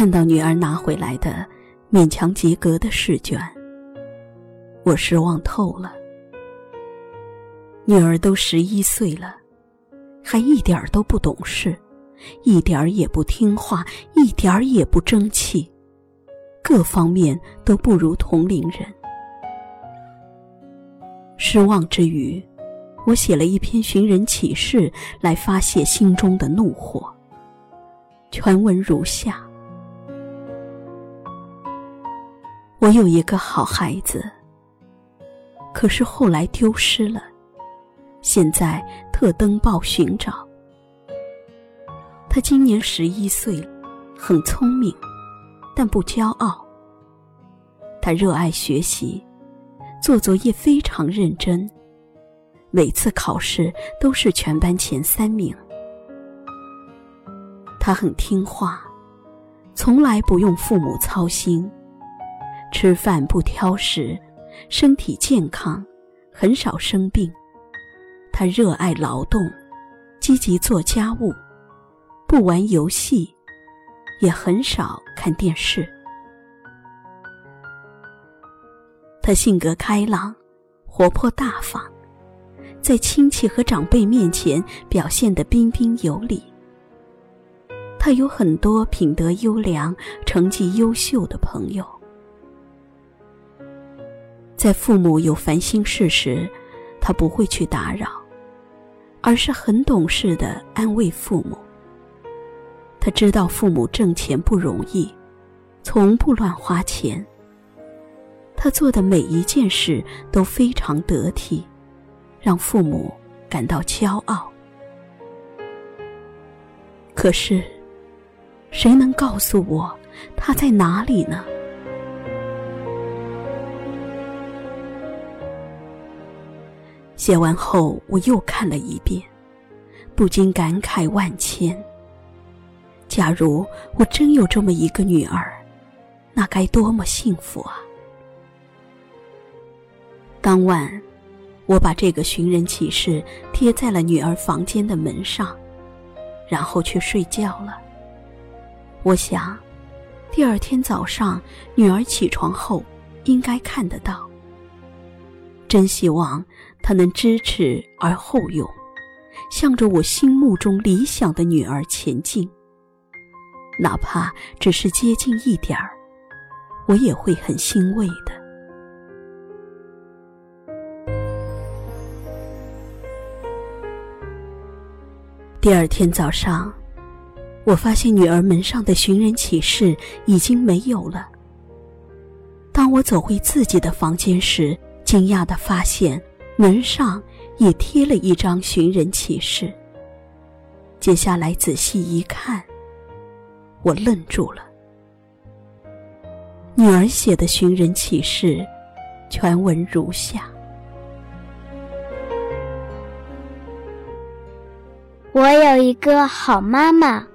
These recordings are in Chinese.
看到女儿拿回来的勉强及格的试卷，我失望透了。女儿都十一岁了，还一点都不懂事，一点也不听话，一点也不争气，各方面都不如同龄人。失望之余，我写了一篇寻人启事来发泄心中的怒火。全文如下：我有一个好孩子，可是后来丢失了，现在特登报寻找。他今年十一岁，很聪明，但不骄傲。他热爱学习。做作业非常认真，每次考试都是全班前三名。他很听话，从来不用父母操心，吃饭不挑食，身体健康，很少生病。他热爱劳动，积极做家务，不玩游戏，也很少看电视。他性格开朗，活泼大方，在亲戚和长辈面前表现得彬彬有礼。他有很多品德优良、成绩优秀的朋友。在父母有烦心事时，他不会去打扰，而是很懂事的安慰父母。他知道父母挣钱不容易，从不乱花钱。他做的每一件事都非常得体，让父母感到骄傲。可是，谁能告诉我他在哪里呢？写完后，我又看了一遍，不禁感慨万千。假如我真有这么一个女儿，那该多么幸福啊！当晚，我把这个寻人启事贴在了女儿房间的门上，然后去睡觉了。我想，第二天早上女儿起床后应该看得到。真希望她能知耻而后勇，向着我心目中理想的女儿前进。哪怕只是接近一点儿，我也会很欣慰的。第二天早上，我发现女儿门上的寻人启事已经没有了。当我走回自己的房间时，惊讶的发现门上也贴了一张寻人启事。接下来仔细一看，我愣住了。女儿写的寻人启事，全文如下。我有一个好妈妈，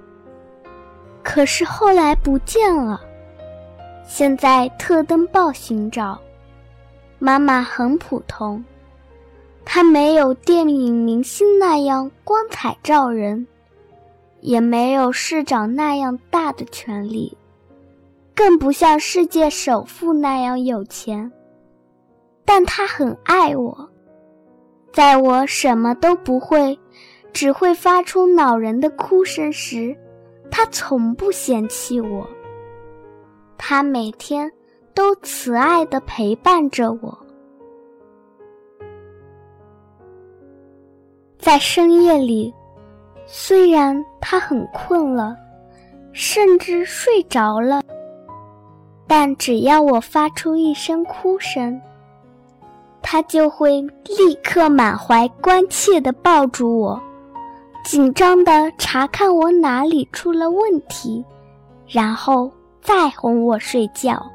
可是后来不见了。现在特登报寻找。妈妈很普通，她没有电影明星那样光彩照人，也没有市长那样大的权利，更不像世界首富那样有钱。但她很爱我，在我什么都不会。只会发出恼人的哭声时，他从不嫌弃我。他每天都慈爱地陪伴着我。在深夜里，虽然他很困了，甚至睡着了，但只要我发出一声哭声，他就会立刻满怀关切地抱住我。紧张的查看我哪里出了问题，然后再哄我睡觉。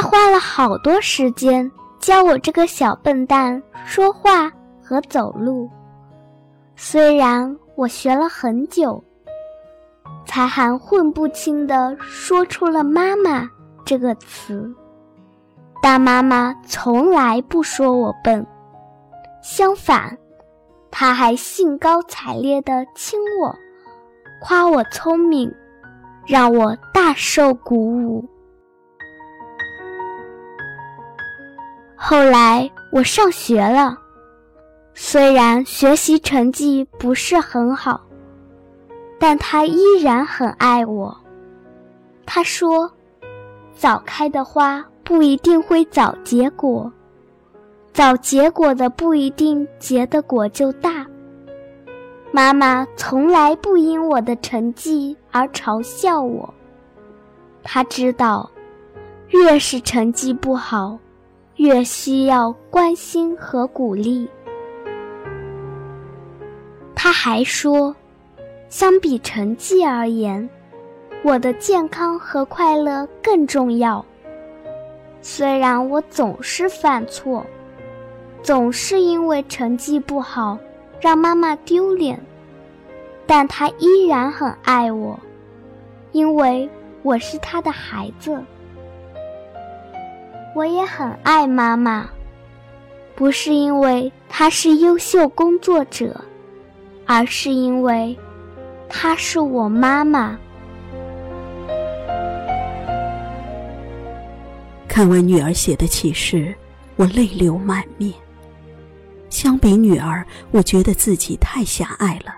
他花了好多时间教我这个小笨蛋说话和走路，虽然我学了很久，才含混不清的说出了“妈妈”这个词。但妈妈从来不说我笨，相反，他还兴高采烈地亲我，夸我聪明，让我大受鼓舞。后来我上学了，虽然学习成绩不是很好，但他依然很爱我。他说：“早开的花不一定会早结果。”早结果的不一定结的果就大。妈妈从来不因我的成绩而嘲笑我。她知道，越是成绩不好，越需要关心和鼓励。他还说，相比成绩而言，我的健康和快乐更重要。虽然我总是犯错。总是因为成绩不好让妈妈丢脸，但她依然很爱我，因为我是她的孩子。我也很爱妈妈，不是因为她是优秀工作者，而是因为她是我妈妈。看完女儿写的启示，我泪流满面。相比女儿，我觉得自己太狭隘了。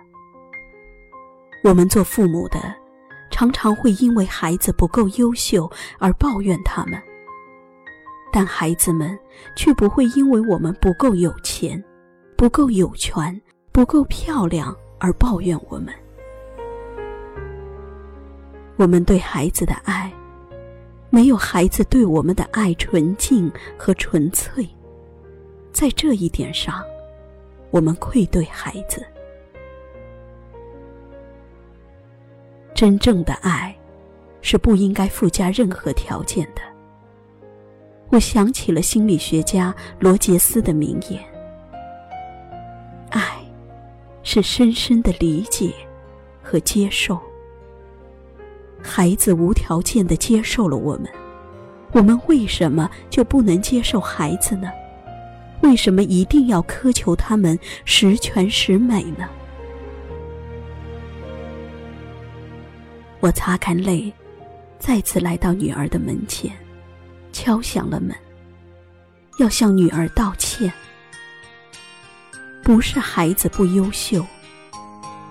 我们做父母的，常常会因为孩子不够优秀而抱怨他们，但孩子们却不会因为我们不够有钱、不够有权、不够漂亮而抱怨我们。我们对孩子的爱，没有孩子对我们的爱纯净和纯粹。在这一点上，我们愧对孩子。真正的爱，是不应该附加任何条件的。我想起了心理学家罗杰斯的名言：“爱，是深深的理解和接受。”孩子无条件的接受了我们，我们为什么就不能接受孩子呢？为什么一定要苛求他们十全十美呢？我擦干泪，再次来到女儿的门前，敲响了门，要向女儿道歉。不是孩子不优秀，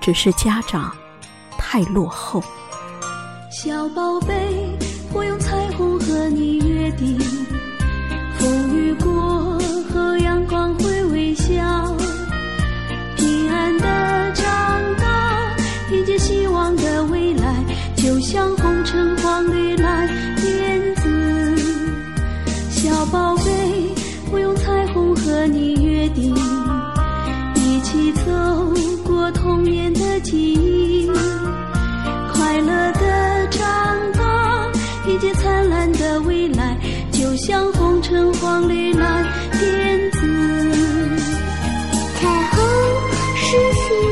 只是家长太落后。小宝贝，我用彩虹和你约定，定，一起走过童年的记忆，快乐的长大，迎接灿烂的未来，就像红橙黄绿蓝靛紫，彩虹是心。